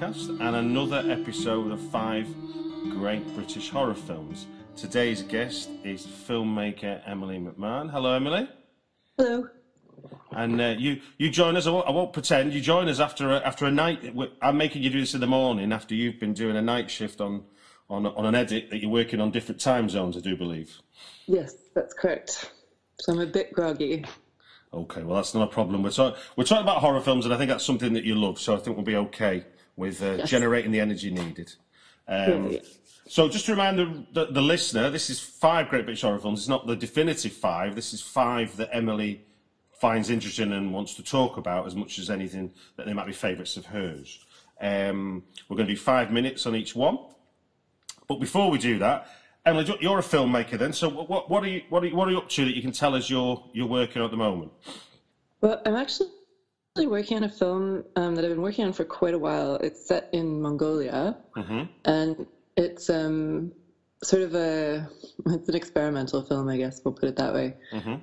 Podcast and another episode of five great British horror films. Today's guest is filmmaker Emily McMehen. Hello, Emily. Hello. And uh, you you join us. I won't, I won't pretend. You join us after a, after a night. I'm making you do this in the morning after you've been doing a night shift on on on an edit that you're working on different time zones. I do believe. Yes, that's correct. So I'm a bit groggy. Okay, well that's not a problem. We're talking we're talking about horror films, and I think that's something that you love. So I think we'll be okay with uh, Yes. generating the energy needed. Um, Yeah. So just to remind the, the, the listener, this is five Great British Horror films. It's not the definitive five. This is five that Emily finds interesting and wants to talk about as much as anything that they might be favourites of hers. Um, we're going to do five minutes on each one. But before we do that, Emily, you're a filmmaker then. So what, what, are you, what, are you, what are you up to that you can tell us you're, you're working on at the moment? Well, I'm actually working on a film um, that I've been working on for quite a while. It's set in Mongolia, and it's um, sort of a it's an experimental film, I guess we'll put it that way.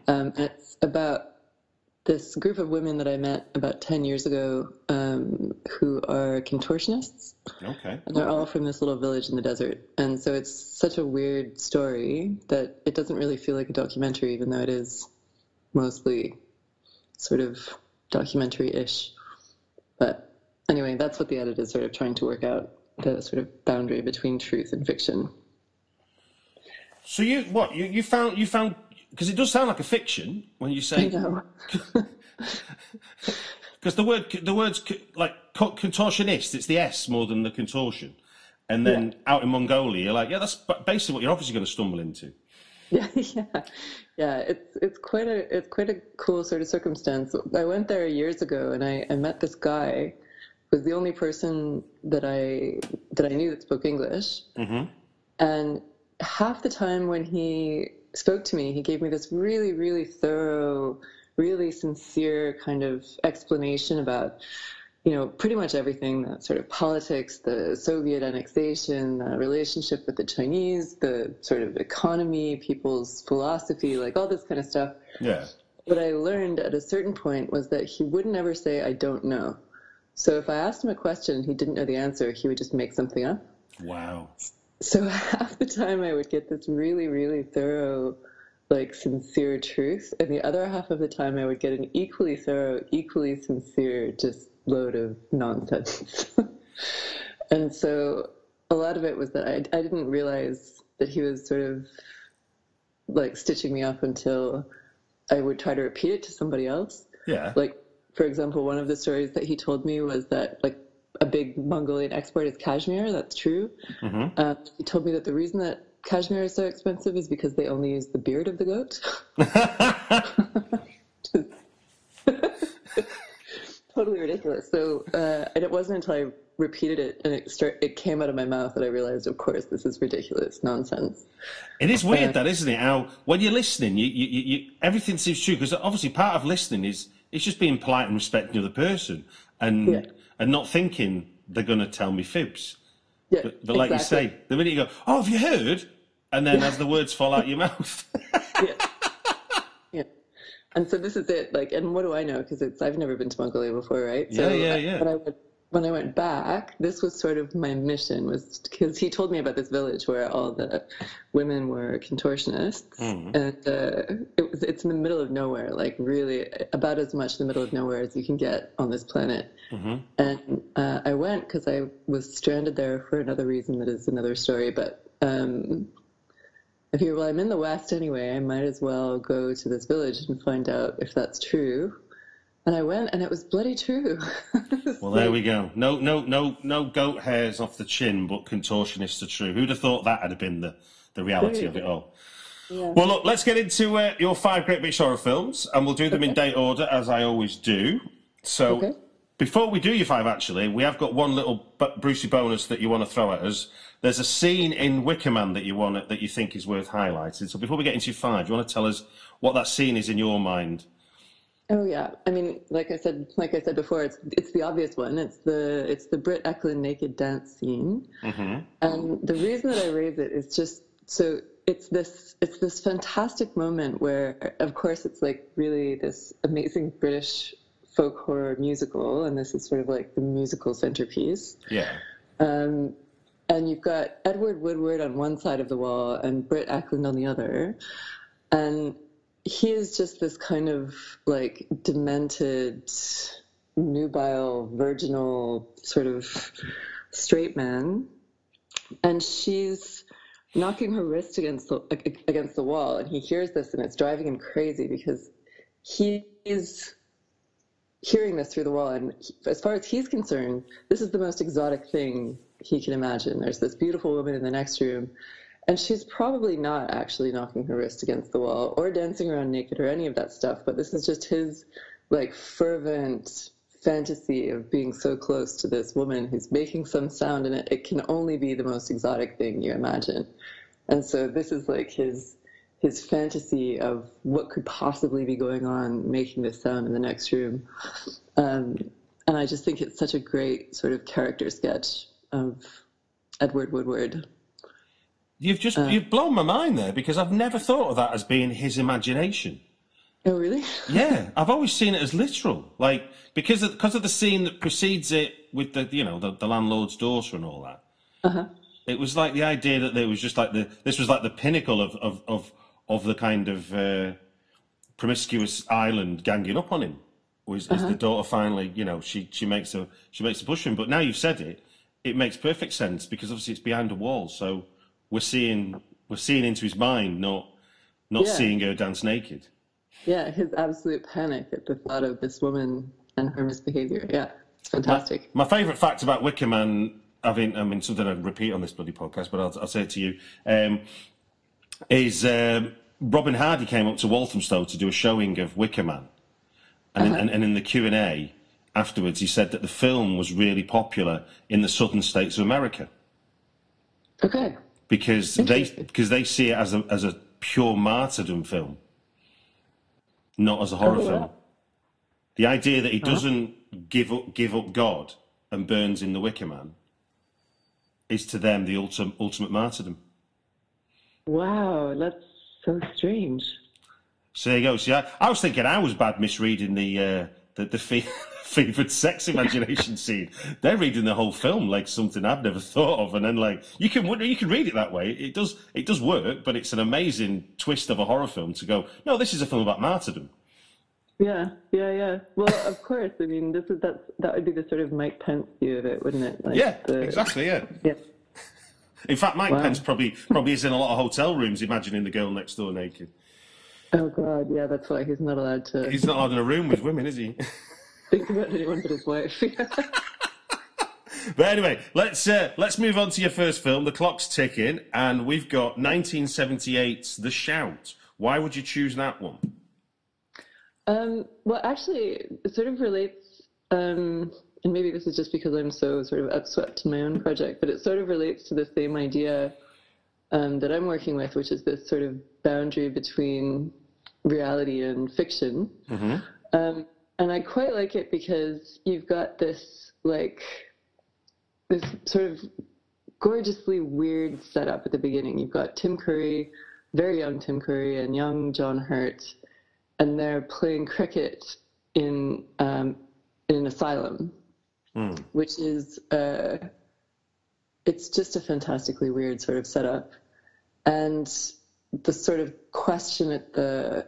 Um, it's about this group of women that I met about ten years ago um, who are contortionists. Okay. And they're all from this little village in the desert. And so it's such a weird story that it doesn't really feel like a documentary, even though it is mostly sort of documentary ish. But anyway, that's what the edit is sort of trying to work out the sort of boundary between truth and fiction. So you what you, you found you found because it does sound like a fiction when you say because the word the words like contortionist it's the S more than the contortion, and then out in Mongolia you're like yeah that's basically what you're obviously going to stumble into. Yeah, yeah, yeah. It's it's quite a it's quite a cool sort of circumstance. I went there years ago, and I, I met this guy who was the only person that I that I knew that spoke English. Mm-hmm. And half the time when he spoke to me, he gave me this really, really thorough, really sincere kind of explanation about you know, pretty much everything the sort of politics, the Soviet annexation, the relationship with the Chinese, the sort of economy, people's philosophy, like all this kind of stuff. Yeah. What I learned at a certain point was that he wouldn't ever say, I don't know. So if I asked him a question and he didn't know the answer, he would just make something up. Wow. So half the time I would get this really, really thorough, like sincere truth, and the other half of the time I would get an equally thorough, equally sincere, just load of nonsense. and so a lot of it was that I, I didn't realize that he was sort of like stitching me up until I would try to repeat it to somebody else. Yeah. Like, for example, one of the stories that he told me was that like a big Mongolian export is cashmere. That's true. Uh, he told me that the reason that cashmere is so expensive is because they only use the beard of the goat. totally ridiculous. So, uh, and it wasn't until I repeated it and it start it came out of my mouth that I realized, of course, this is ridiculous nonsense. It is weird, that isn't it? How when you're listening, you, you, you, you everything seems true because obviously part of listening is it's just being polite and respecting the other person and Yeah. and not thinking they're going to tell me fibs. Yeah, But, but like exactly. you say, the minute you go, "Oh, have you heard?" and then as the words fall out your mouth, yeah. yeah. And so this is it. Like, and what do I know? Because it's I've never been to Mongolia before, right? Yeah, so yeah, I- yeah. When I went, when I went back, this was sort of my mission was because he told me about this village where all the women were contortionists, Mm-hmm. and uh, it was it's in the middle of nowhere, like really about as much in the middle of nowhere as you can get on this planet. Mm-hmm. And uh, I went because I was stranded there for another reason that is another story, but. Um, I figured, well, I'm in the West anyway. I might as well go to this village and find out if that's true. And I went, and it was bloody true. well, there we go. No, no, no, no goat hairs off the chin, but contortionists are true. Who'd have thought that had been the the reality of it all? Yeah. Well, look, let's get into uh, your five Great British Horror films, and we'll do them in date order as I always do. So, Okay. Before we do your five, actually, we have got one little Brucey bonus that you want to throw at us. There's a scene in Wicker Man that you want that you think is worth highlighting. So, before we get into your five, do you want to tell us what that scene is in your mind? Oh yeah, I mean, like I said, like I said before, it's it's the obvious one. It's the it's the Britt Ekland naked dance scene, mm-hmm. and the reason that I raise it is just so it's this it's this fantastic moment where, of course, it's like really this amazing British folk horror musical, and this is sort of like the musical centerpiece. Yeah. Um, and you've got Edward Woodward on one side of the wall and Britt Ekland on the other. And he is just this kind of like demented, nubile, virginal sort of straight man. And she's knocking her wrist against the against the wall, and he hears this, and it's driving him crazy because he's hearing this through the wall. And as far as he's concerned, this is the most exotic thing he can imagine. There's this beautiful woman in the next room, and she's probably not actually knocking her wrist against the wall or dancing around naked or any of that stuff. But this is just his like fervent fantasy of being so close to this woman who's making some sound, and it, it can only be the most exotic thing you imagine. And so this is like his his fantasy of what could possibly be going on making this sound in the next room. Um, and I just think it's such a great sort of character sketch of Edward Woodward. You've just you've blown my mind there because I've never thought of that as being his imagination. Oh, really? Yeah, I've always seen it as literal, like because of, because of the scene that precedes it with the you know the, the landlord's daughter and all that. Uh-huh. It was like the idea that there was just like the this was like the pinnacle of of of, of the kind of uh, promiscuous island ganging up on him. Was is the daughter finally you know she she makes a she makes a push for him, but now you've said it, it makes perfect sense because obviously it's behind a wall, so we're seeing we're seeing into his mind, not not Yeah. seeing her dance naked. Yeah, his absolute panic at the thought of this woman and her misbehavior. Yeah, it's fantastic. My favourite fact about Wicker Man, I mean, I mean something I'd repeat on this bloody podcast, but I'll, I'll say it to you, um, is um, Robin Hardy came up to Walthamstow to do a showing of Wicker Man, and, in, and, and in the Q and A afterwards, he said that the film was really popular in the southern states of America Okay. because they because they see it as a as a pure martyrdom film, not as a horror Oh, wow. film. The idea that he doesn't give up give up God and burns in the Wicker Man is to them the ultimate ultimate martyrdom. Wow, that's so strange. So there you go. See, I, I was thinking I was bad misreading the uh, the, the fe- fevered sex imagination scene. They're reading the whole film like something I've never thought of, and then like you can wonder- you can read it that way. It does it does work, but it's an amazing twist of a horror film to go. No, this is a film about martyrdom. Yeah, yeah, yeah. Well, of course. I mean, this is that's that would be the sort of Mike Pence view of it, wouldn't it? Like Yeah, the- exactly. Yeah. Yeah. In fact, Mike Wow. Pence probably probably is in a lot of hotel rooms imagining the girl next door naked. Oh God, yeah. That's why he's not allowed to He's not allowed in a room with women, is he? think about anyone but his wife. But anyway, let's uh, let's move on to your first film. The clock's ticking, and we've got 1978's The Shout. Why would you choose that one? Um, well, actually, it sort of relates, um, and maybe this is just because I'm so sort of upswept in my own project, but it sort of relates to the same idea um, that I'm working with, which is this sort of boundary between reality and fiction. Um, and I quite like it because you've got this like this sort of gorgeously weird setup at the beginning. You've got Tim Curry, very young Tim Curry, and young John Hurt, and they're playing cricket in um, in an asylum, mm. which is uh, it's just a fantastically weird sort of setup, and the sort of question at the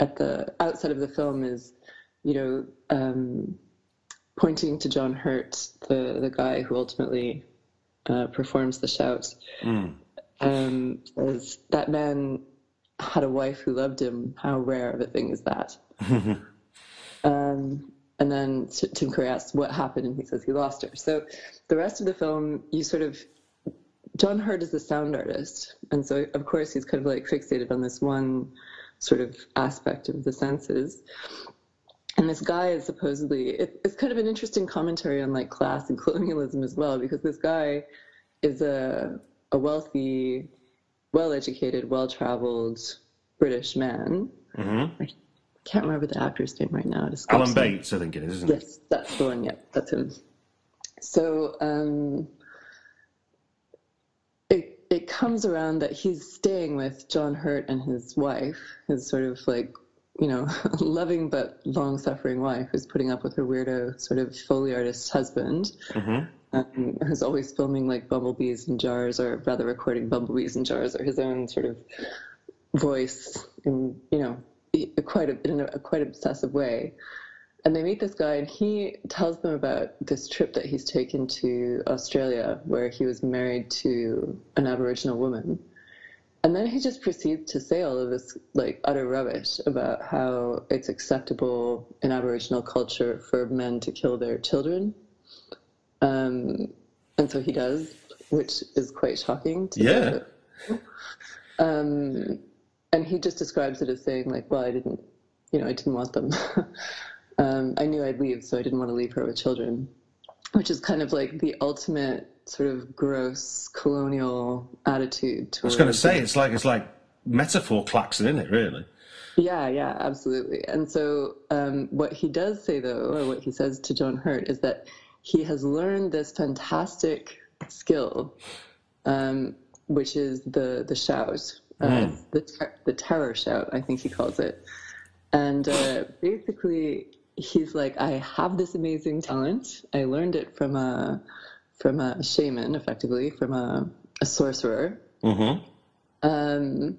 at the outset of the film is, you know, um, pointing to John Hurt, the the guy who ultimately uh, performs the shout. Mm. Um, says that man had a wife who loved him. How rare of a thing is that? um, and then Tim Curry asks what happened, and he says he lost her. So the rest of the film, you sort of John Hurt is a sound artist, and so of course he's kind of like fixated on this one sort of aspect of the senses. And this guy is supposedly it, it's kind of an interesting commentary on like class and colonialism as well, because this guy is a a wealthy, well-educated, well-traveled British man. Mm-hmm. Can't remember the actor's name right now. Alan Bates, I think it is, isn't yes, it? Yes, that's the one. Yeah, that's him. So um, it it comes around that he's staying with John Hurt and his wife, his sort of like you know loving but long suffering wife, who's putting up with her weirdo sort of foley artist husband. Mm-hmm um, who's always filming like bumblebees in jars, or rather recording bumblebees in jars, or his own sort of voice in you know quite a, in a quite obsessive way. And they meet this guy, and he tells them about this trip that he's taken to Australia, where he was married to an Aboriginal woman. And then he just proceeds to say all of this like utter rubbish about how it's acceptable in Aboriginal culture for men to kill their children um, and so he does, which is quite shocking. To yeah. Um, and he just describes it as saying, like, well, I didn't, you know, I didn't want them. um, I knew I'd leave, so I didn't want to leave her with children, which is kind of like the ultimate sort of gross colonial attitude. I was going to say, it's like it's like metaphor klaxon, isn't it? Really. Yeah, yeah, absolutely. And so, um, what he does say, though, or what he says to John Hurt, is that he has learned this fantastic skill, um, which is the the shout, uh, mm. the ter- the terror shout, I think he calls it. And uh, basically, he's like, I have this amazing talent. I learned it from a from a shaman, effectively from a, a sorcerer. Mm-hmm. Um,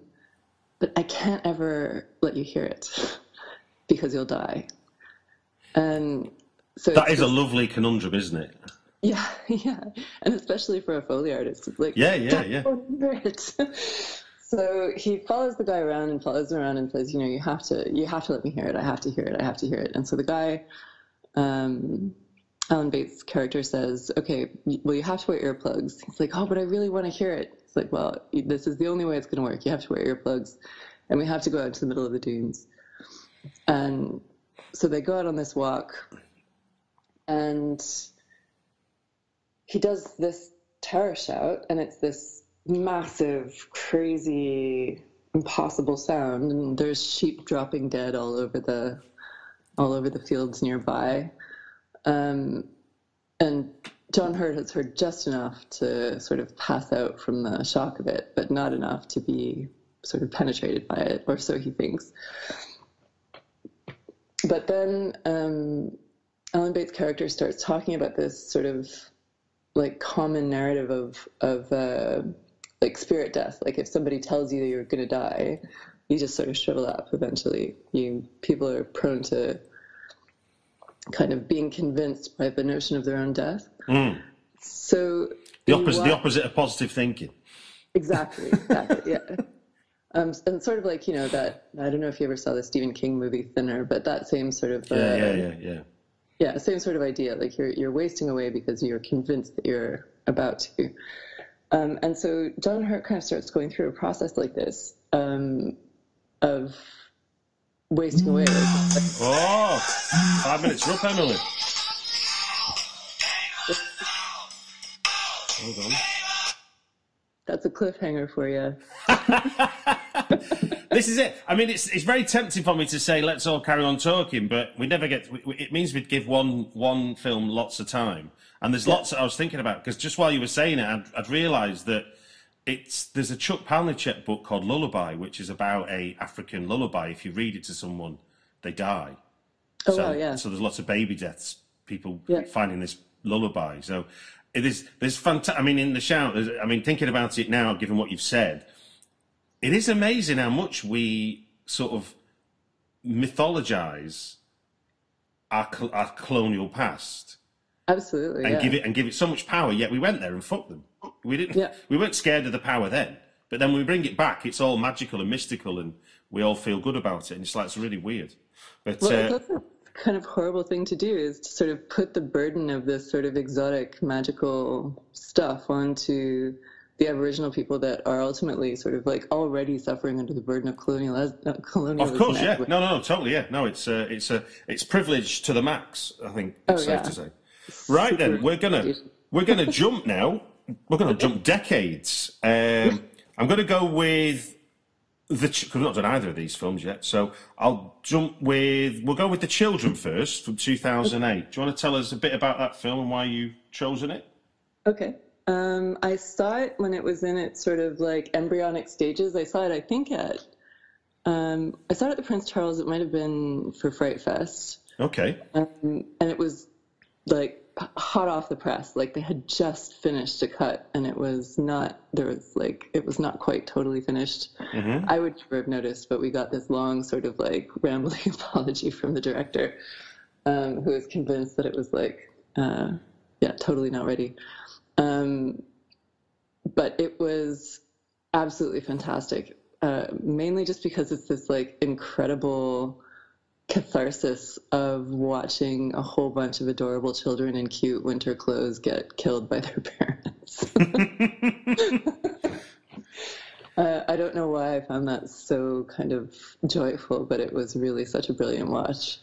but I can't ever let you hear it because you'll die. And so that is a lovely conundrum, isn't it? Yeah, yeah, and especially for a foley artist, it's like yeah, yeah, yeah. so he follows the guy around and follows him around and says, you know, you have to, you have to let me hear it. I have to hear it. I have to hear it. And so the guy, um, Alan Bates' character says, okay, well, you have to wear earplugs. He's like, oh, but I really want to hear it. It's like, well, this is the only way it's going to work. You have to wear earplugs, and we have to go out to the middle of the dunes. And so they go out on this walk and he does this terror shout, and it's this massive, crazy, impossible sound, and there's sheep dropping dead all over the all over the fields nearby. Um, and John Hurt has heard just enough to sort of pass out from the shock of it, but not enough to be sort of penetrated by it, or so he thinks. But then um, Alan Bates' character starts talking about this sort of like common narrative of of uh, like spirit death. Like if somebody tells you that you're going to die, you just sort of shrivel up. Eventually, you people are prone to kind of being convinced by the notion of their own death. Mm. So the opposite, the opposite of positive thinking. Exactly. Exactly. yeah. Um, and sort of like you know that I don't know if you ever saw the Stephen King movie Thinner, but that same sort of uh, yeah, yeah, yeah, yeah yeah, same sort of idea. Like you're you're wasting away because you're convinced that you're about to. Um, and so John Hurt kind of starts going through a process like this um, of wasting away. oh, five minutes up, Emily. Hold on. that's a cliffhanger for you. this is it. I mean, it's it's very tempting for me to say let's all carry on talking, but we never get. It means we'd give one one film lots of time, and there's lots that I was thinking about because just while you were saying it, I'd, I'd realised that it's there's a Chuck Palahniuk book called Lullaby, which is about a African lullaby. If you read it to someone, they die. Oh, so, wow, yeah. so there's lots of baby deaths. People Yeah. finding this lullaby. So it is. There's fantastic. I mean, in the shout. I mean, thinking about it now, given what you've said, it is amazing how much we sort of mythologize our, our colonial past Absolutely. and yeah. give it and give it so much power. Yet we went there and fucked them. We didn't. Yeah. We weren't scared of the power then. But then when we bring it back, it's all magical and mystical, and we all feel good about it. And it's like it's really weird. But Well, uh, that's a kind of horrible thing to do is to sort of put the burden of this sort of exotic, magical stuff onto the Aboriginal people that are ultimately sort of like already suffering under the burden of colonial uh, colonialism. Of course, yeah. No, no, no, totally, yeah. No, it's uh, it's uh, it's privilege to the max. I think it's Oh, safe yeah. to say. Right then, we're gonna we're gonna jump now. We're gonna jump decades. Um, I'm gonna go with the because we've not done either of these films yet. So I'll jump with we'll go with the Children first from 2008. Do you want to tell us a bit about that film and why you chosen it? Okay. Um, I saw it when it was in its sort of like embryonic stages. I saw it, I think, at um, I saw it at the Prince Charles. It might have been for Fright Fest. Okay. um, and it was like hot off the press. Like they had just finished a cut and it was not there was like it was not quite totally finished. I would never have noticed but we got this long sort of like rambling apology from the director um, who was convinced that it was like uh, yeah totally not ready. Um, but it was absolutely fantastic uh, mainly just because it's this like incredible catharsis of watching a whole bunch of adorable children in cute winter clothes get killed by their parents. uh, I don't know why I found that so kind of joyful, but it was really such a brilliant watch.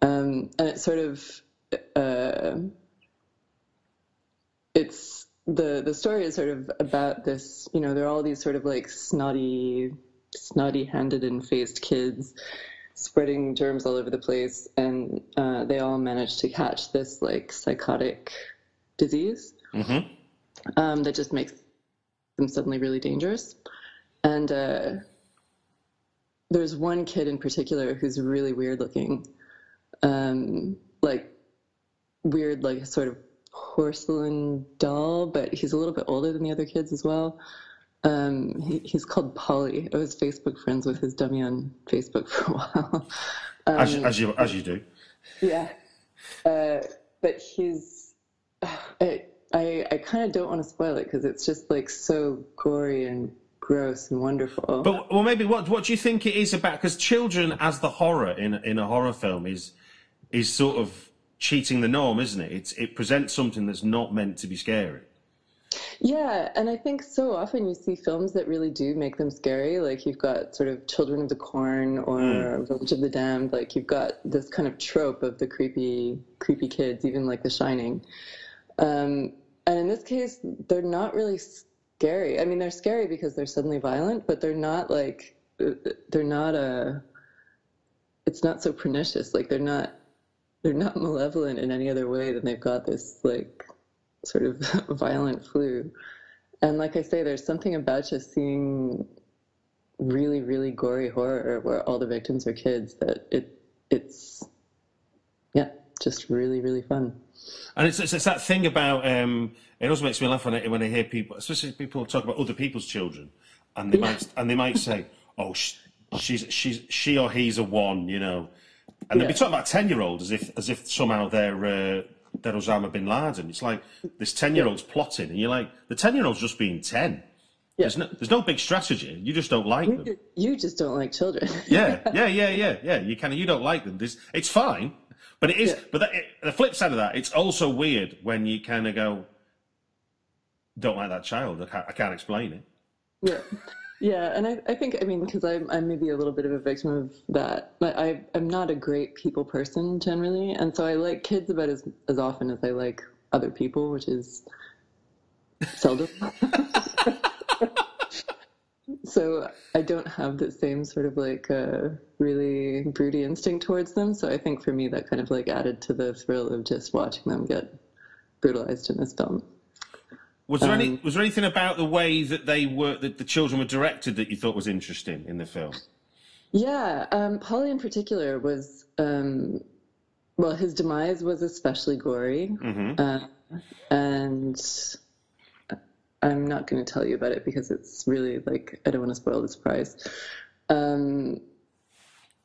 Um, and it sort of, uh, it's the the story is sort of about this. You know, there are all these sort of like snotty, snotty-handed and faced kids spreading germs all over the place, and uh, they all managed to catch this like psychotic disease um, that just makes them suddenly really dangerous. And uh, there's one kid in particular who's really weird looking, um, like weird, like sort of porcelain doll, but he's a little bit older than the other kids as well. Um, he, he's called Paulie. I was Facebook friends with his dummy on Facebook for a while. As, as you as you do. Yeah. Uh, but he's, I, I, I kind of don't want to spoil it because it's just like so gory and gross and wonderful. But well, maybe what what do you think it is about? Because children, as the horror in in a horror film, is is sort of cheating the norm, isn't it? It's it presents something that's not meant to be scary. Yeah, and I think so often you see films that really do make them scary. Like you've got sort of Children of the Corn or Village of the Damned. Like you've got this kind of trope of the creepy, creepy kids, even like The Shining. Um, and in this case, they're not really scary. I mean, they're scary because they're suddenly violent, but they're not like uh, they're not a. It's not so pernicious. Like they're not they're not malevolent in any other way than they've got this like sort of violent flu. And like I say, there's something about just seeing really, really gory horror where all the victims are kids that it it's yeah, just really, really fun. And it's, it's, it's that thing about um, it also makes me laugh when I, when I hear people, especially people talk about other people's children, and they might and they might say, "Oh, sh- she's she's she or he's a one," you know, and they'll be talking about ten year olds as if as if somehow they're uh, they're Osama bin Laden. It's like this ten year old's plotting, and you're like, the ten year old's just being ten. There's no there's no big strategy. You just don't like them. You just don't like children. Yeah, yeah, yeah, yeah, yeah. You kind of you don't like them. There's, it's fine, but it is. Yeah. But that, it, the flip side of that, it's also weird when you kind of go, "Don't like that child." I can't, I can't explain it. Yeah. Yeah, and I, I think I mean because I'm I'm maybe a little bit of a victim of that. I I'm not a great people person generally, and so I like kids about as as often as I like other people, which is seldom. so I don't have the same sort of like uh, really broody instinct towards them. So I think for me that kind of like added to the thrill of just watching them get brutalized in this film. Was there um, any was there anything about the way that they were that the children were directed that you thought was interesting in the film? Yeah, um, Paulie in particular was um, well, his demise was especially gory, mm-hmm. uh, and I'm not going to tell you about it because it's really like I don't want to spoil the surprise. Um,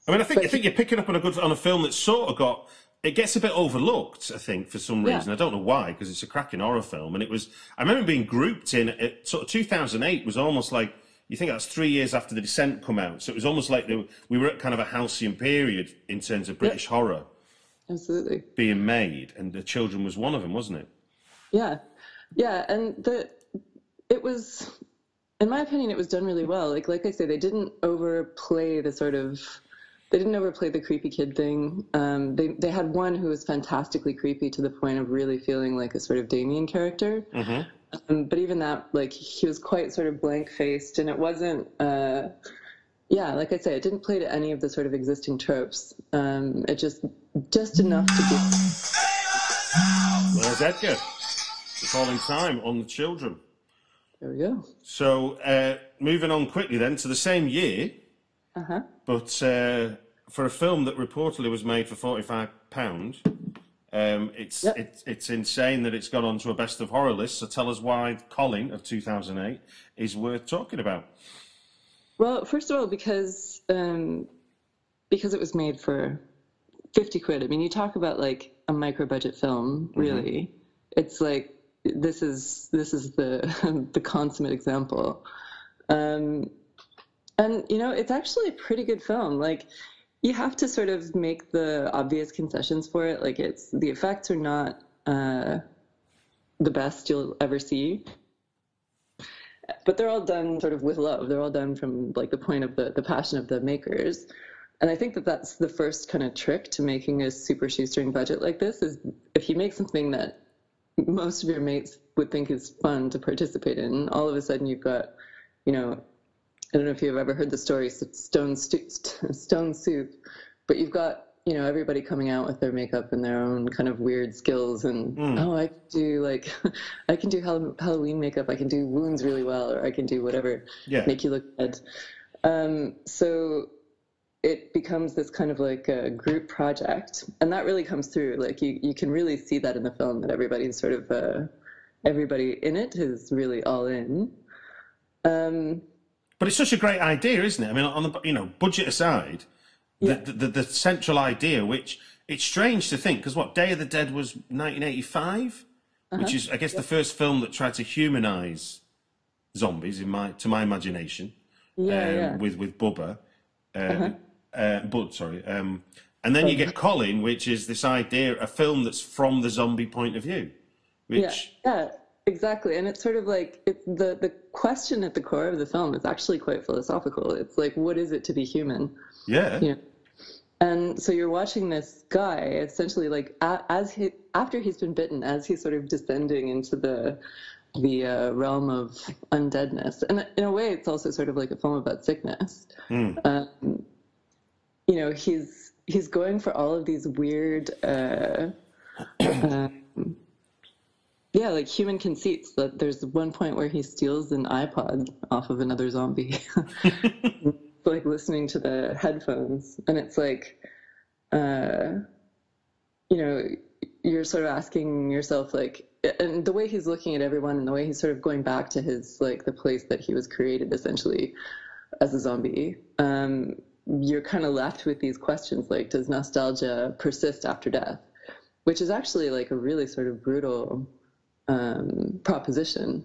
I mean, I think I think you're picking up on a good on a film that's sort of got it gets a bit overlooked. I think for some reason yeah. I don't know why because it's a cracking horror film, and it was. I remember being grouped in it, sort of 2008 was almost like you think that's three years after the Descent come out, so it was almost like were, we were at kind of a halcyon period in terms of British yeah. horror absolutely being made, and the children was one of them, wasn't it? Yeah, yeah, and the it was, in my opinion, it was done really well. Like like I say, they didn't overplay the sort of. They didn't overplay the creepy kid thing. Um, they they had one who was fantastically creepy to the point of really feeling like a sort of Damien character. Mm-hmm. Um, but even that, like he was quite sort of blank faced, and it wasn't. Uh, yeah, like I say, it didn't play to any of the sort of existing tropes. Um, it just just enough to be. Where's Edgar? The calling time on the children. There we go. So uh, moving on quickly then to the same year, uh-huh. but uh, for a film that reportedly was made for forty five pound. Um, it's, yep. it's it's insane that it's got onto a best of horror list. So tell us why Colin of 2008 is worth talking about. Well, first of all, because um, because it was made for fifty quid. I mean, you talk about like a micro budget film. Mm-hmm. Really, mm-hmm. it's like this is this is the the consummate example. Um, and you know, it's actually a pretty good film. Like, you have to sort of make the obvious concessions for it. Like, it's the effects are not uh, the best you'll ever see but they're all done sort of with love. They're all done from like the point of the, the passion of the makers. And I think that that's the first kind of trick to making a super shoestring budget like this is if you make something that most of your mates would think is fun to participate in, all of a sudden you've got, you know, I don't know if you've ever heard the story Stone, Stone Soup, but you've got you know everybody coming out with their makeup and their own kind of weird skills and mm. oh i can do like i can do halloween makeup i can do wounds really well or i can do whatever yeah. make you look good um, so it becomes this kind of like a group project and that really comes through like you, you can really see that in the film that everybody's sort of uh, everybody in it is really all in um, but it's such a great idea isn't it i mean on the you know budget aside yeah. the, the, the central idea, which it's strange to think because what Day of the Dead was 1985, uh-huh. which is I guess the first film that tried to humanize zombies in my to my imagination. Yeah, um, yeah. With with Bubba, uh, uh-huh. uh, Bud, sorry. Um, and then you get Colin, which is this idea, a film that's from the zombie point of view. Which yeah, yeah exactly. And it's sort of like it's the the question at the core of the film is actually quite philosophical. It's like, what is it to be human? Yeah. You know, and so you're watching this guy essentially like as he after he's been bitten, as he's sort of descending into the the uh, realm of undeadness. And in a way, it's also sort of like a film about sickness. Mm. Um, you know, he's he's going for all of these weird, uh, um, yeah, like human conceits. That there's one point where he steals an iPod off of another zombie. like listening to the headphones and it's like uh you know you're sort of asking yourself like and the way he's looking at everyone and the way he's sort of going back to his like the place that he was created essentially as a zombie um you're kind of left with these questions like does nostalgia persist after death which is actually like a really sort of brutal um, proposition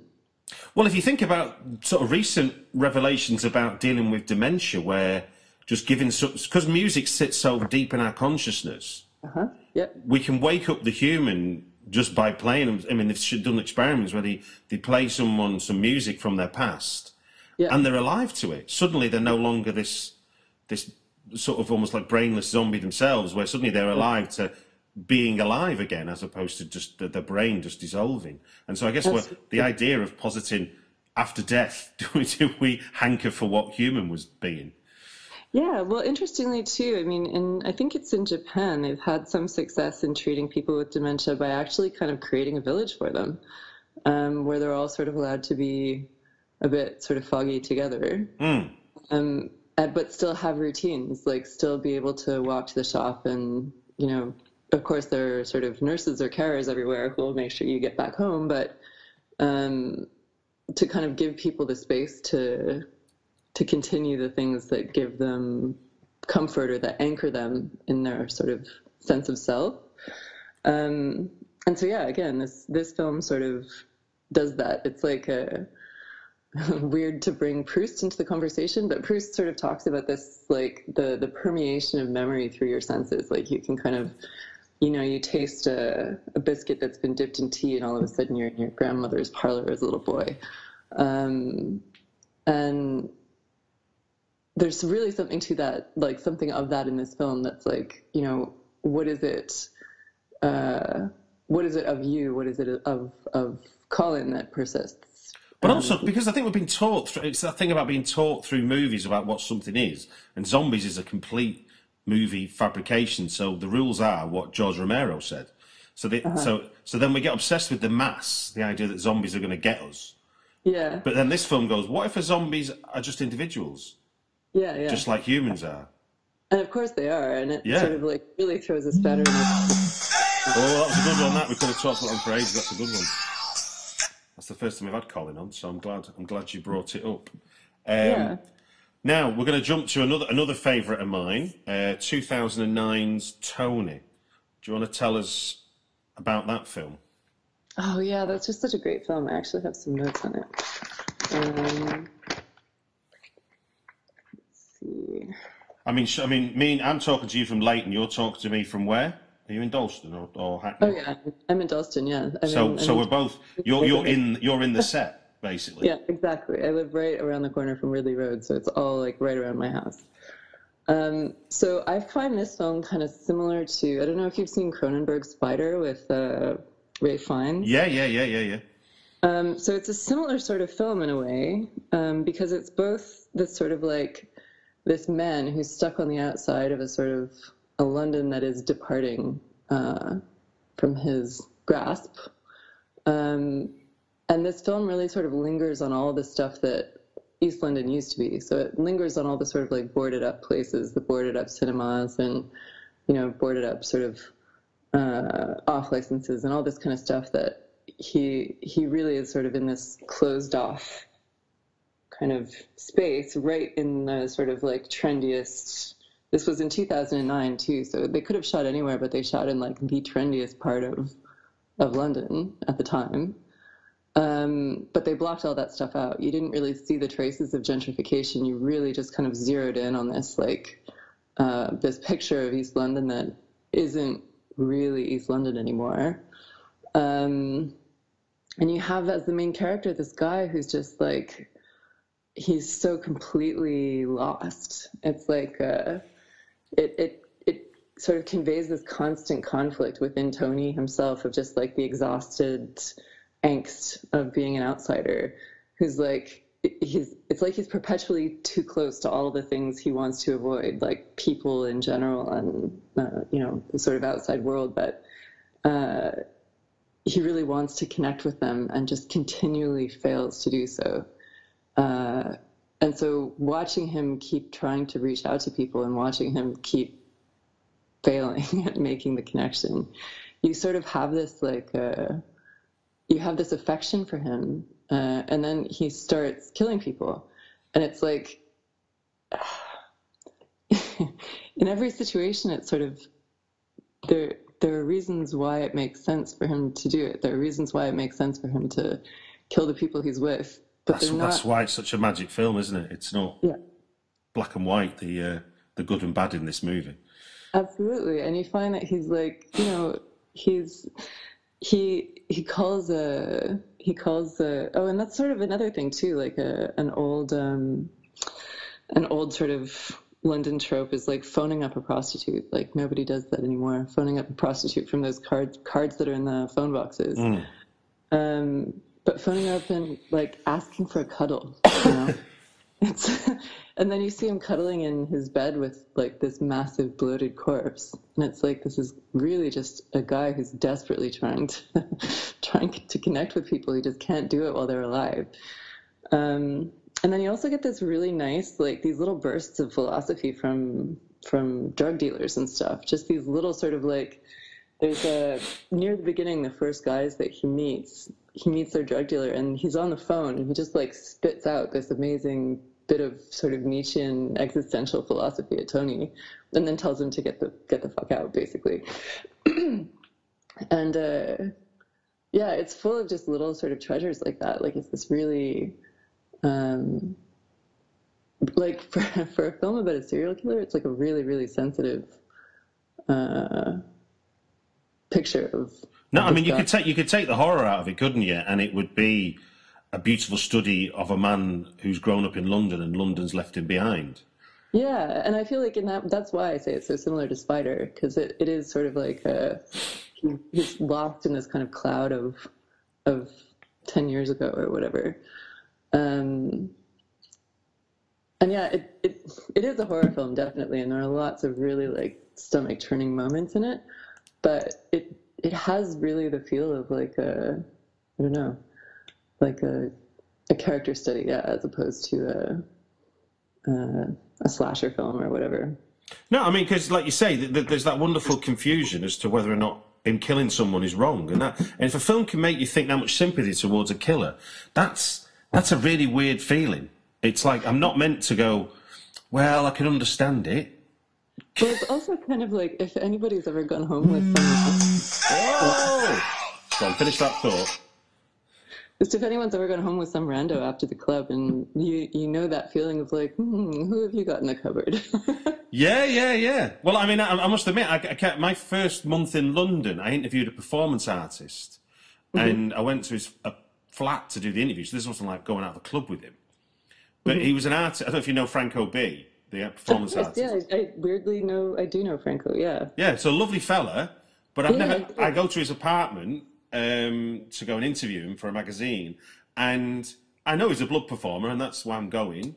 well, if you think about sort of recent revelations about dealing with dementia, where just giving because music sits so deep in our consciousness, uh-huh. yep. we can wake up the human just by playing them. I mean, they've done experiments where they, they play someone some music from their past, yeah. and they're alive to it. Suddenly, they're no longer this this sort of almost like brainless zombie themselves, where suddenly they're alive to being alive again as opposed to just the, the brain just dissolving. And so I guess what, the idea of positing after death do we, do we hanker for what human was being? Yeah, well, interestingly too, I mean, and I think it's in Japan, they've had some success in treating people with dementia by actually kind of creating a village for them, um, where they're all sort of allowed to be a bit sort of foggy together, Mm. um, and- but still have routines, like still be able to walk to the shop, and you know, of course, there are sort of nurses or carers everywhere who will make sure you get back home, but um, to kind of give people the space to to continue the things that give them comfort or that anchor them in their sort of sense of self. Um, and so, yeah, again, this this film sort of does that. It's like a weird to bring Proust into the conversation, but Proust sort of talks about this like the the permeation of memory through your senses. Like you can kind of you know, you taste a, a biscuit that's been dipped in tea, and all of a sudden you're in your grandmother's parlor as a little boy. Um, and there's really something to that, like something of that in this film that's like, you know, what is it? Uh, what is it of you? What is it of of Colin that persists? But also because I think we've been taught. Through, it's that thing about being taught through movies about what something is, and zombies is a complete movie fabrication. So the rules are what George Romero said. So they, so so then we get obsessed with the mass, the idea that zombies are going to get us. Yeah, But then this film goes, what if the zombies are just individuals, yeah, yeah. just like humans are? and of course they are, and it Yeah. sort of like really throws a spanner in the Oh, that was a good one. That we could have talked about for ages. That's a good one. That's the first time we've had Colin on, so I'm glad. I'm glad you brought it up. Um, yeah. Now we're going to jump to another another favourite of mine, uh, 2009's Tony. Do you want to tell us about that film? Oh yeah, that's just such a great film. I actually have some notes on it. Um, let's see. I mean, I mean, me. I'm talking to you from Leyton. You're talking to me from where? Are you in Dalston or, or Hackney? Oh yeah, I'm in Dalston. Yeah. I So, mean, so I'm- we're both. You're you're in you're in the set basically. Yeah, exactly. I live right around the corner from Ridley Road, so it's all like right around my house. Um, so I find this film kind of similar to I don't know if you've seen Cronenberg's Spider with uh, Ralph Fiennes. Yeah, yeah, yeah, yeah, yeah. Um, so it's a similar sort of film in a way um, because it's both this sort of like this man who's stuck on the outside of a sort of a London that is departing uh, from his grasp. Um, and this film really sort of lingers on all the stuff that East London used to be. So it lingers on all the sort of like boarded up places, the boarded up cinemas and, you know, boarded up sort of uh, off licenses and all this kind of stuff that he he really is sort of in this closed off kind of space right in the sort of like trendiest this was in 2009 too so they could have shot anywhere but they shot in like the trendiest part of of london at the time um, but they blocked all that stuff out. You didn't really see the traces of gentrification. You really just kind of zeroed in on this like uh, this picture of east london that isn't really east london anymore. Um, and you have as the main character this guy who's just like he's so completely lost. It's like uh, it, it it sort of conveys this constant conflict within tony himself of just like the exhausted angst of being an outsider who's like he's it's like he's perpetually too close to all the things he wants to avoid like people in general and uh, you know the sort of outside world but uh, he really wants to connect with them and just continually fails to do so. Uh, and so watching him keep trying to reach out to people and watching him keep failing at making the connection, you sort of have this like, uh, you have this affection for him. Uh, and then he starts killing people. And it's like, in every situation, it's sort of, there, there are reasons why it makes sense for him to do it. There are reasons why it makes sense for him to kill the people he's with. But That's, they're that's why it's such a magic film, isn't it? It's not Yeah, black and white. The uh, the good and bad in this movie. absolutely. And you find that he's like, you know, he's he he calls a he calls a oh, and that's sort of another thing too, like a an old um an old sort of London trope is like phoning up a prostitute. Like nobody does that anymore. Phoning up a prostitute from those cards cards that are in the phone boxes. Um, but phoning up and like asking for a cuddle. You know? it's and then you see him cuddling in his bed with like this massive bloated corpse, and it's like this is really just a guy who's desperately trying to trying to connect with people. He just can't do it while they're alive. Um, and then you also get this really nice like these little bursts of philosophy from from drug dealers and stuff. Just these little sort of like there's a near the beginning the first guys that he meets he meets their drug dealer and he's on the phone and he just like spits out this amazing bit of sort of Nietzschean existential philosophy at Tony and then tells him to get the get the fuck out basically. And uh, yeah it's full of just little sort of treasures like that. Like it's this really um, like for, for a film about a serial killer it's like a really really sensitive uh, picture of. No, I mean you could take you could take the horror out of it, couldn't you? And it would be a beautiful study of a man who's grown up in London and London's left him behind. Yeah, and I feel like in that that's why I say it's so similar to Spider because it, it is sort of like a, he's locked in this kind of cloud of of ten years ago or whatever. Um, and yeah, it, it it is a horror film definitely, and there are lots of really like stomach turning moments in it but it it has really the feel of like a I don't know, like a a character study, yeah, as opposed to a a, a slasher film or whatever. No, I mean because, like you say, there's that wonderful confusion as to whether or not him killing someone is wrong, and that, and if a film can make you think that much sympathy towards a killer, that's that's a really weird feeling. It's like I'm not meant to go. Well, I can understand it, well, it's also kind of like if anybody's ever gone home with someone. Oh! Go on, finish that thought. Just if anyone's ever gone home with some rando after the club, and you you know that feeling of like, hmm, who have you got in the cupboard? yeah, yeah, yeah. Well, I mean, I, I must admit, I, I kept, my first month in London, I interviewed a performance artist, mm-hmm. and I went to his flat to do the interview. So this wasn't like going out of a club with him, but mm-hmm. he was an artist. I don't know if you know Franko B the performance artist. Yeah, I, weirdly know I do know Franko. Yeah. Yeah, so a lovely fella, but I've yeah, never. I go to his apartment um, to go and interview him for a magazine, and I know he's a blood performer, and that's why I'm going.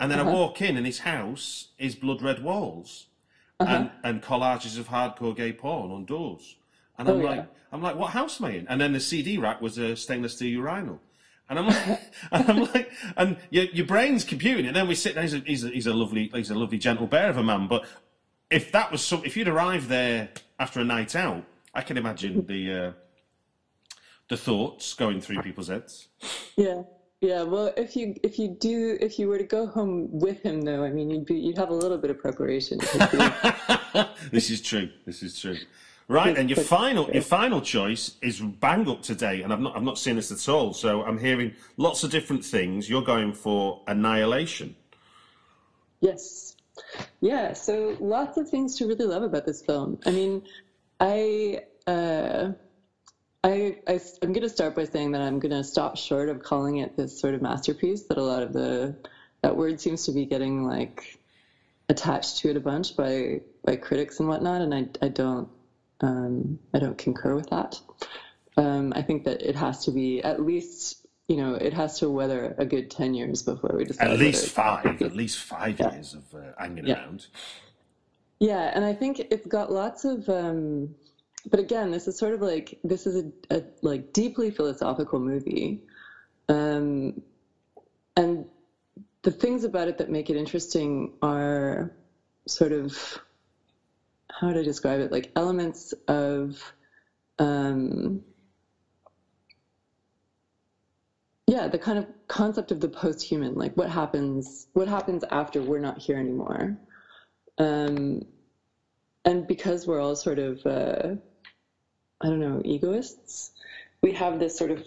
And then uh-huh. I walk in, and his house is blood red walls, uh-huh. and and collages of hardcore gay porn on doors. And I'm oh, like, yeah. I'm like, what house am I in? And then the CD rack was a stainless steel urinal. And I'm like, and I'm like, and your, your brain's computing, and then we sit there. He's a, he's a, he's a lovely, he's a lovely, gentle bear of a man. But if that was some, if you'd arrived there after a night out, I can imagine the uh, the thoughts going through people's heads. Yeah, yeah. Well, if you if you do if you were to go home with him, though, I mean, you'd be you'd have a little bit of preparation. this is true. This is true. Right, and your final your final choice is bang up today, and I've not I've not seen this at all. So I'm hearing lots of different things. You're going for Annihilation. Yes, yeah. So lots of things to really love about this film. I mean, I. Uh, I, I, am going to start by saying that I'm going to stop short of calling it this sort of masterpiece that a lot of the that word seems to be getting like attached to it a bunch by by critics and whatnot, and I I don't um, I don't concur with that. Um, I think that it has to be at least, you know, it has to weather a good 10 years before we decide. At least five, at least five yeah. years of uh, hanging yeah. around. Yeah, and I think it's got lots of, um, but again, this is sort of like, this is a, a like deeply philosophical movie. Um, and the things about it that make it interesting are sort of how to describe it like elements of um, yeah the kind of concept of the post-human like what happens what happens after we're not here anymore. Um, and because we're all sort of uh, i don't know egoists we have this sort of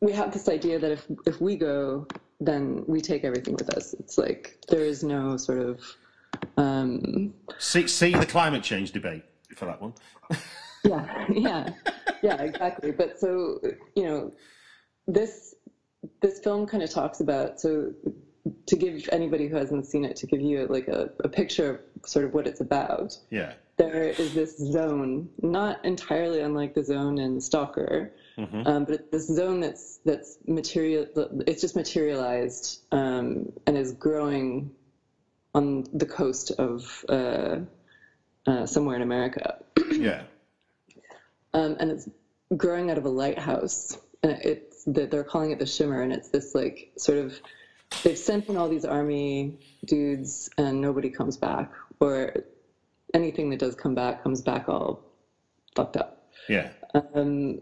we have this idea that if if we go then we take everything with us. It's like there is no sort of um, see, see the climate change debate for that one. yeah, yeah, yeah, exactly. But so you know, this this film kind of talks about so to give anybody who hasn't seen it to give you like a, a picture of sort of what it's about. Yeah. There is this zone, not entirely unlike the zone in Stalker, Mm-hmm. um, but this zone that's that's material. It's just materialized um, and is growing on the coast of uh, uh, somewhere in America, Yeah. um, and it's growing out of a lighthouse. And it's that they're calling it the Shimmer, and it's this like sort of they've sent in all these army dudes, and nobody comes back, or anything that does come back comes back all fucked up. Yeah. Um,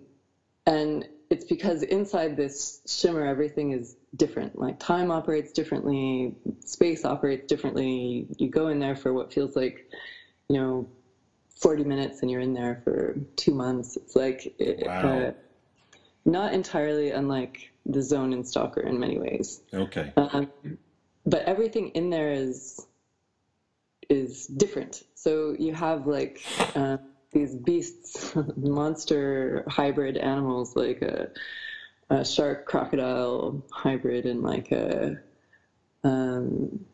and it's because inside this shimmer, everything is different. Like time operates differently, space operates differently. You go in there for what feels like, you know, 40 minutes and you're in there for two months. It's like, Wow. uh, not entirely unlike the zone in Stalker in many ways. Okay. Um, but everything in there is is different. So you have like uh, these beasts, monster hybrid animals, like a, a shark crocodile hybrid, and like a um,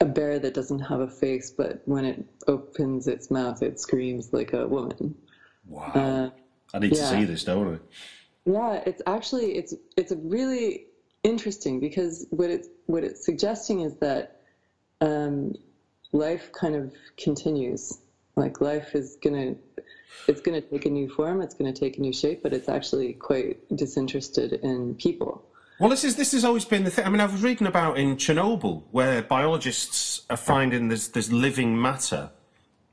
a bear that doesn't have a face, but when it opens its mouth, it screams like a woman. Wow. Uh, I need to see this, don't I? Yeah, it's actually it's it's really interesting because what it's what it's suggesting is that um, life kind of continues. Like life is gonna it's gonna take a new form, it's gonna take a new shape, but it's actually quite disinterested in people. Well, this is this has always been the thing. I mean, I was reading about in Chernobyl where biologists are finding there's there's living matter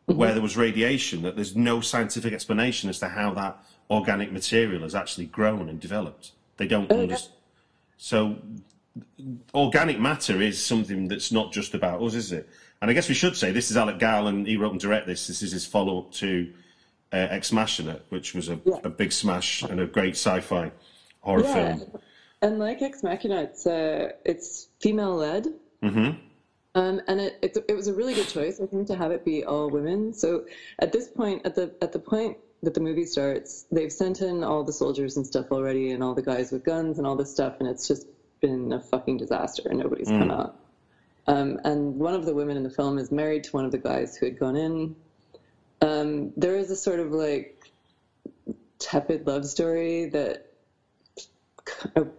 where mm-hmm. there was radiation that there's no scientific explanation as to how that organic material has actually grown and developed. They don't oh, yeah. understand. So, organic matter is something that's not just about us, is it? And I guess we should say this is Alex Garland. He wrote and directed this. This is his follow up to uh, Ex Machina, which was a, Yeah. a big smash and a great sci-fi horror Yeah, film. and like Ex Machina, it's uh, it's female led. hmm Um, and it, it's, it was a really good choice, I think, to have it be all women. So at this point, at the at the point that the movie starts, they've sent in all the soldiers and stuff already, and all the guys with guns and all this stuff, and it's just been a fucking disaster, and nobody's come out. Um, and one of the women in the film is married to one of the guys who had gone in. Um, there is a sort of like tepid love story that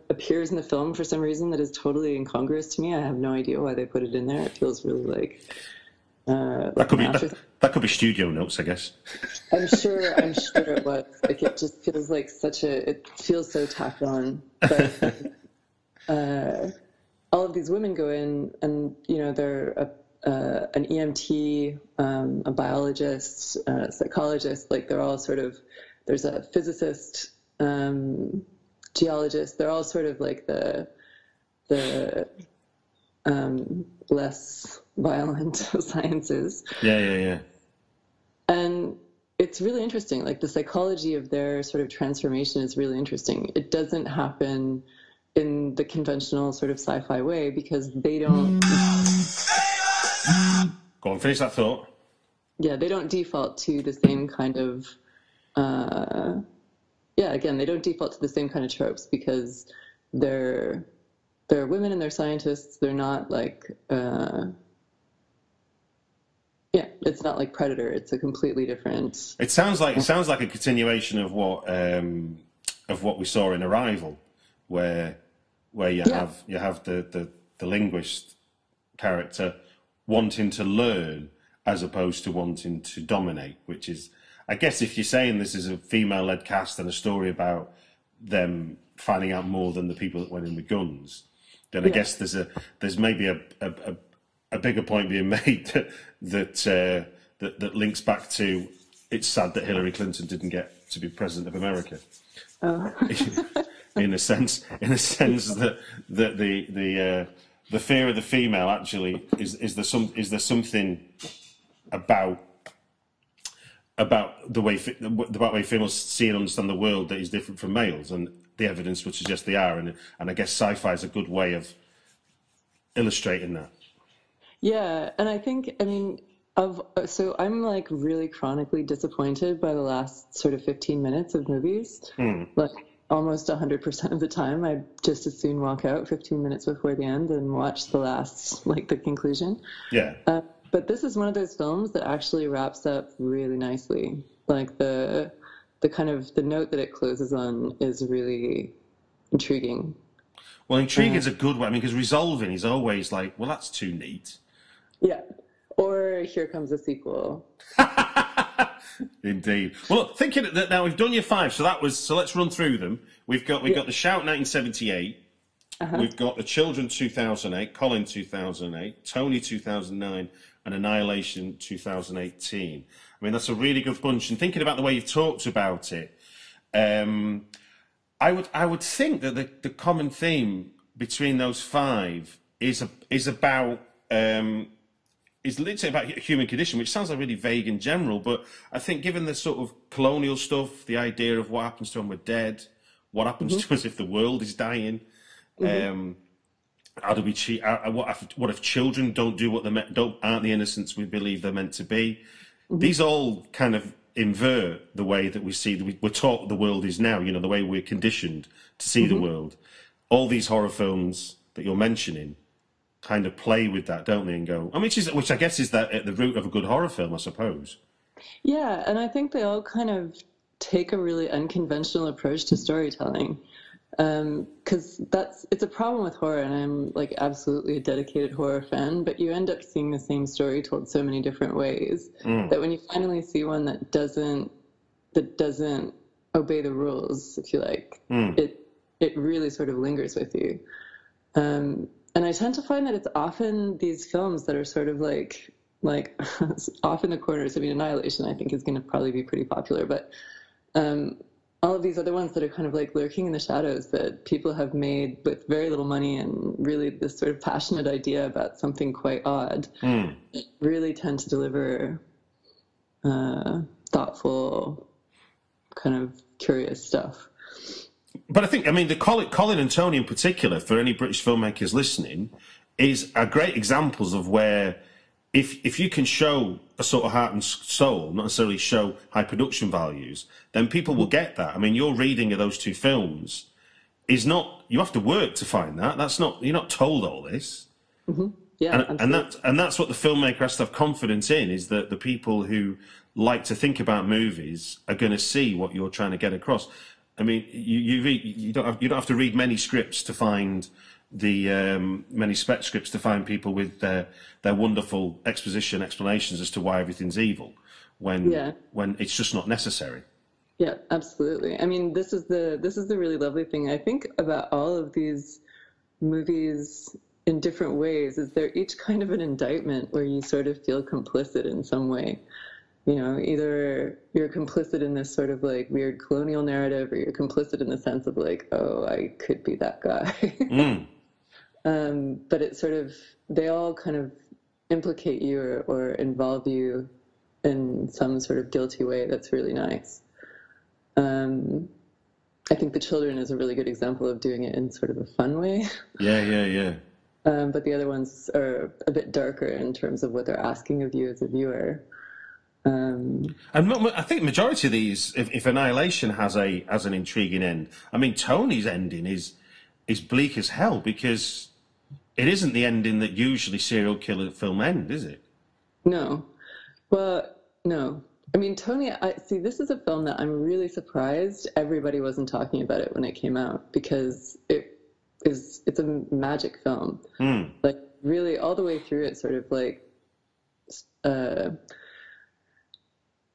appears in the film for some reason that is totally incongruous to me. I have no idea why they put it in there. It feels really like uh, That could be that, that could be studio notes, I guess. I'm sure. I'm sure it was. Like it just feels like such a. It feels so tacked on. But uh, all of these women go in, and you know they're a, uh, an EMT, um, a biologist, a psychologist. Like they're all sort of. There's a physicist, um, geologist. They're all sort of like the the um, less violent sciences. Yeah, yeah, yeah. And it's really interesting. Like the psychology of their sort of transformation is really interesting. It doesn't happen in the conventional sort of sci-fi way because they don't. Go on, finish that thought. Yeah, they don't default to the same kind of. Uh, yeah, again, they don't default to the same kind of tropes because they're they're women and they're scientists. They're not like. Uh, yeah, it's not like Predator. It's a completely different. It sounds like it sounds like a continuation of what um, of what we saw in Arrival, where where you Yeah. have you have the, the, the linguist character wanting to learn as opposed to wanting to dominate, which is I guess if you're saying this is a female led cast and a story about them finding out more than the people that went in with guns, then I Yeah. guess there's a there's maybe a a, a, a bigger point being made that that, uh, that that links back to it's sad that Hillary Clinton didn't get to be president of America. in a sense, in a sense that that the the uh, the fear of the female actually is is there some is there something about about the way the way females see and understand the world that is different from males, and the evidence would suggest they are, and and I guess sci-fi is a good way of illustrating that. Yeah, and I think I mean of so I'm like really chronically disappointed by the last sort of 15 minutes of movies. Hmm. Like almost 100% of the time, I'd just as soon walk out 15 minutes before the end and watch the last, like the conclusion. Yeah. Uh, but this is one of those films that actually wraps up really nicely. Like the the kind of the note that it closes on is really intriguing. Well, intriguing is a good one. I mean, because resolving is always like, well, that's too neat. Yeah. Or here comes a sequel. Indeed. Well, look, thinking that now we've done your five, so that was so. Let's run through them. We've got we have got the Shout 1978. We've got the Children 2008, Colin 2008, Tony 2009, and Annihilation 2018. I mean, that's a really good bunch. And thinking about the way you've talked about it, um, I would I would think that the, the common theme between those five is a, is about um, is literally about human condition, which sounds like really vague in general. But I think given the sort of colonial stuff, the idea of what happens to when we're dead, what happens mm-hmm. to us if the world is dying. Mm-hmm. Um, how do we cheat? What if, what if children don't do what they meant, don't aren't the innocents we believe they're meant to be? Mm-hmm. These all kind of invert the way that we see we, we're taught the world is now. You know, the way we're conditioned to see the world. All these horror films that you're mentioning kind of play with that, don't they? And go, I mean, which is which I guess is that at the root of a good horror film, I suppose. Yeah, and I think they all kind of take a really unconventional approach to storytelling. Um, because that's it's a problem with horror, and I'm like absolutely a dedicated horror fan. But you end up seeing the same story told so many different ways mm. that when you finally see one that doesn't that doesn't obey the rules, if you like, mm. it it really sort of lingers with you. Um, and I tend to find that it's often these films that are sort of like like off in the corners. I mean, Annihilation, I think, is going to probably be pretty popular, but um, all of these other ones that are kind of like lurking in the shadows that people have made with very little money and really this sort of passionate idea about something quite odd really tend to deliver uh, thoughtful, kind of curious stuff. But I think, I mean, the Colin, Colin and Tony in particular, for any British filmmakers listening, is are great examples of where if if you can show a sort of heart and soul, not necessarily show high production values, then people will get that. I mean, your reading of those two films is not you have to work to find that. That's not you're not told all this. Mm-hmm. Yeah, and, and that and that's what the filmmaker has to have confidence in is that the people who like to think about movies are going to see what you're trying to get across. I mean, you you read you don't have, you don't have to read many scripts to find the um, many spec scripts to find people with their their wonderful exposition explanations as to why everything's evil when Yeah. when it's just not necessary. Yeah, absolutely. I mean, this is the this is the really lovely thing I think about all of these movies in different ways is they're each kind of an indictment where you sort of feel complicit in some way. You know, either you're complicit in this sort of like weird colonial narrative or you're complicit in the sense of like, oh, I could be that guy. um, but it sort of they all kind of implicate you or, or involve you in some sort of guilty way that's really nice. Um, I think The Children is a really good example of doing it in sort of a fun way. Yeah, yeah, yeah. Um, but the other ones are a bit darker in terms of what they're asking of you as a viewer. Um, And I think majority of these, if, if Annihilation has a has an intriguing end, I mean Tony's ending is is bleak as hell because it isn't the ending that usually serial killer film end, is it? no, well, no. I mean, Tony, I see. This is a film that I'm really surprised everybody wasn't talking about it when it came out because it is it's a magic film. Like really, all the way through it, sort of like uh,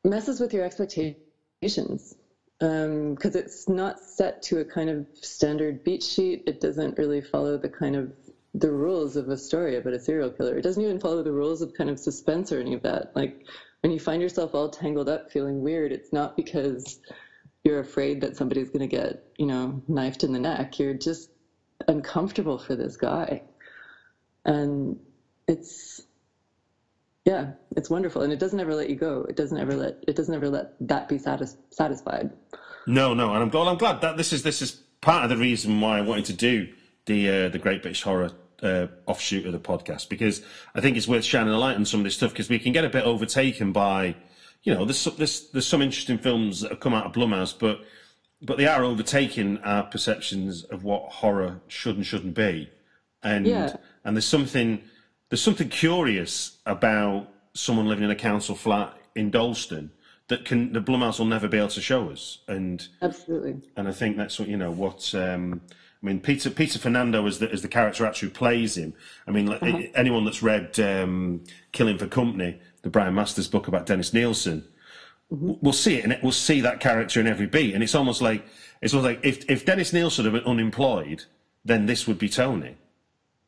messes with your expectations um, because it's not set to a kind of standard beat sheet. It doesn't really follow the kind of the rules of a story about a serial killer. It doesn't even follow the rules of kind of suspense or any of that. Like when you find yourself all tangled up, feeling weird, it's not because you're afraid that somebody's going to get you know knifed in the neck. You're just uncomfortable for this guy, and it's yeah, it's wonderful, and it doesn't ever let you go. It doesn't ever let it doesn't ever let that be satis- satisfied. No, no, and I'm glad. I'm glad that this is this is part of the reason why I wanted to do the uh, the Great British Horror uh, offshoot of the podcast because I think it's worth shining a light on some of this stuff because we can get a bit overtaken by, you know, there's some- there's there's some interesting films that have come out of Blumhouse, but but they are overtaking our perceptions of what horror should and shouldn't be, and Yeah. and there's something there's something curious about someone living in a council flat in Dalston that can the Blumhouse will never be able to show us, and Absolutely. and I think that's what you know what. Um, I mean, Peter Peter Ferdinando as the as the character actually who plays him. I mean, Uh-huh. anyone that's read um, Killing for Company, the Brian Masters book about Dennis Nilsen, Mm-hmm. we'll see it, and we'll see that character in every beat. And it's almost like it's almost like if if Dennis Nilsen had been unemployed, then this would be Tony.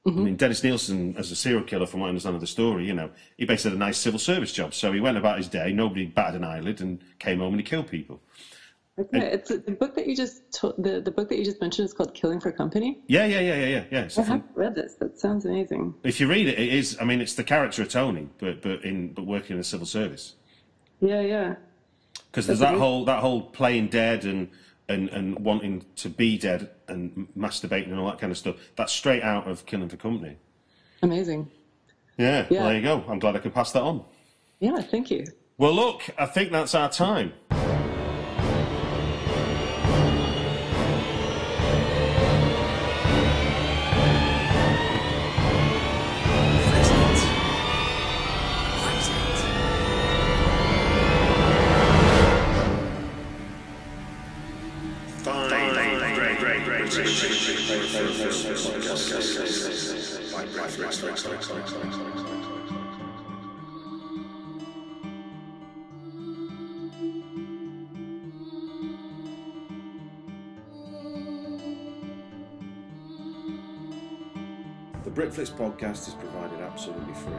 Mm-hmm. I mean, Dennis Nilsen, as a serial killer, from what I understand of the story, you know, he basically had a nice civil service job. So he went about his day, nobody batted an eyelid, and came home and he killed people. Okay. It's the book that you just to- the the book that you just mentioned is called Killing for Company. Yeah, yeah, yeah, yeah, yeah. yeah. It's I haven't read this. That sounds amazing. If you read it, it is. I mean, it's the character of Tony, but but in but working in the civil service. Yeah, yeah. Because there's that whole that whole playing dead and and and wanting to be dead and masturbating and all that kind of stuff. That's straight out of Killing for Company. Amazing. Yeah. Yeah. Well, there you go. I'm glad I could pass that on. Yeah, thank you. Well, look, I think that's our time. Podcast is provided absolutely free.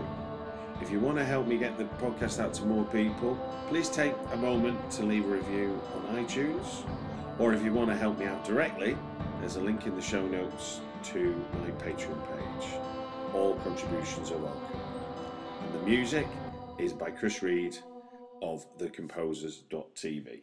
If you want to help me get the podcast out to more people, please take a moment to leave a review on iTunes. Or if you want to help me out directly, there's a link in the show notes to my Patreon page. All contributions are welcome. And the music is by Chris Read of thecomposers.tv.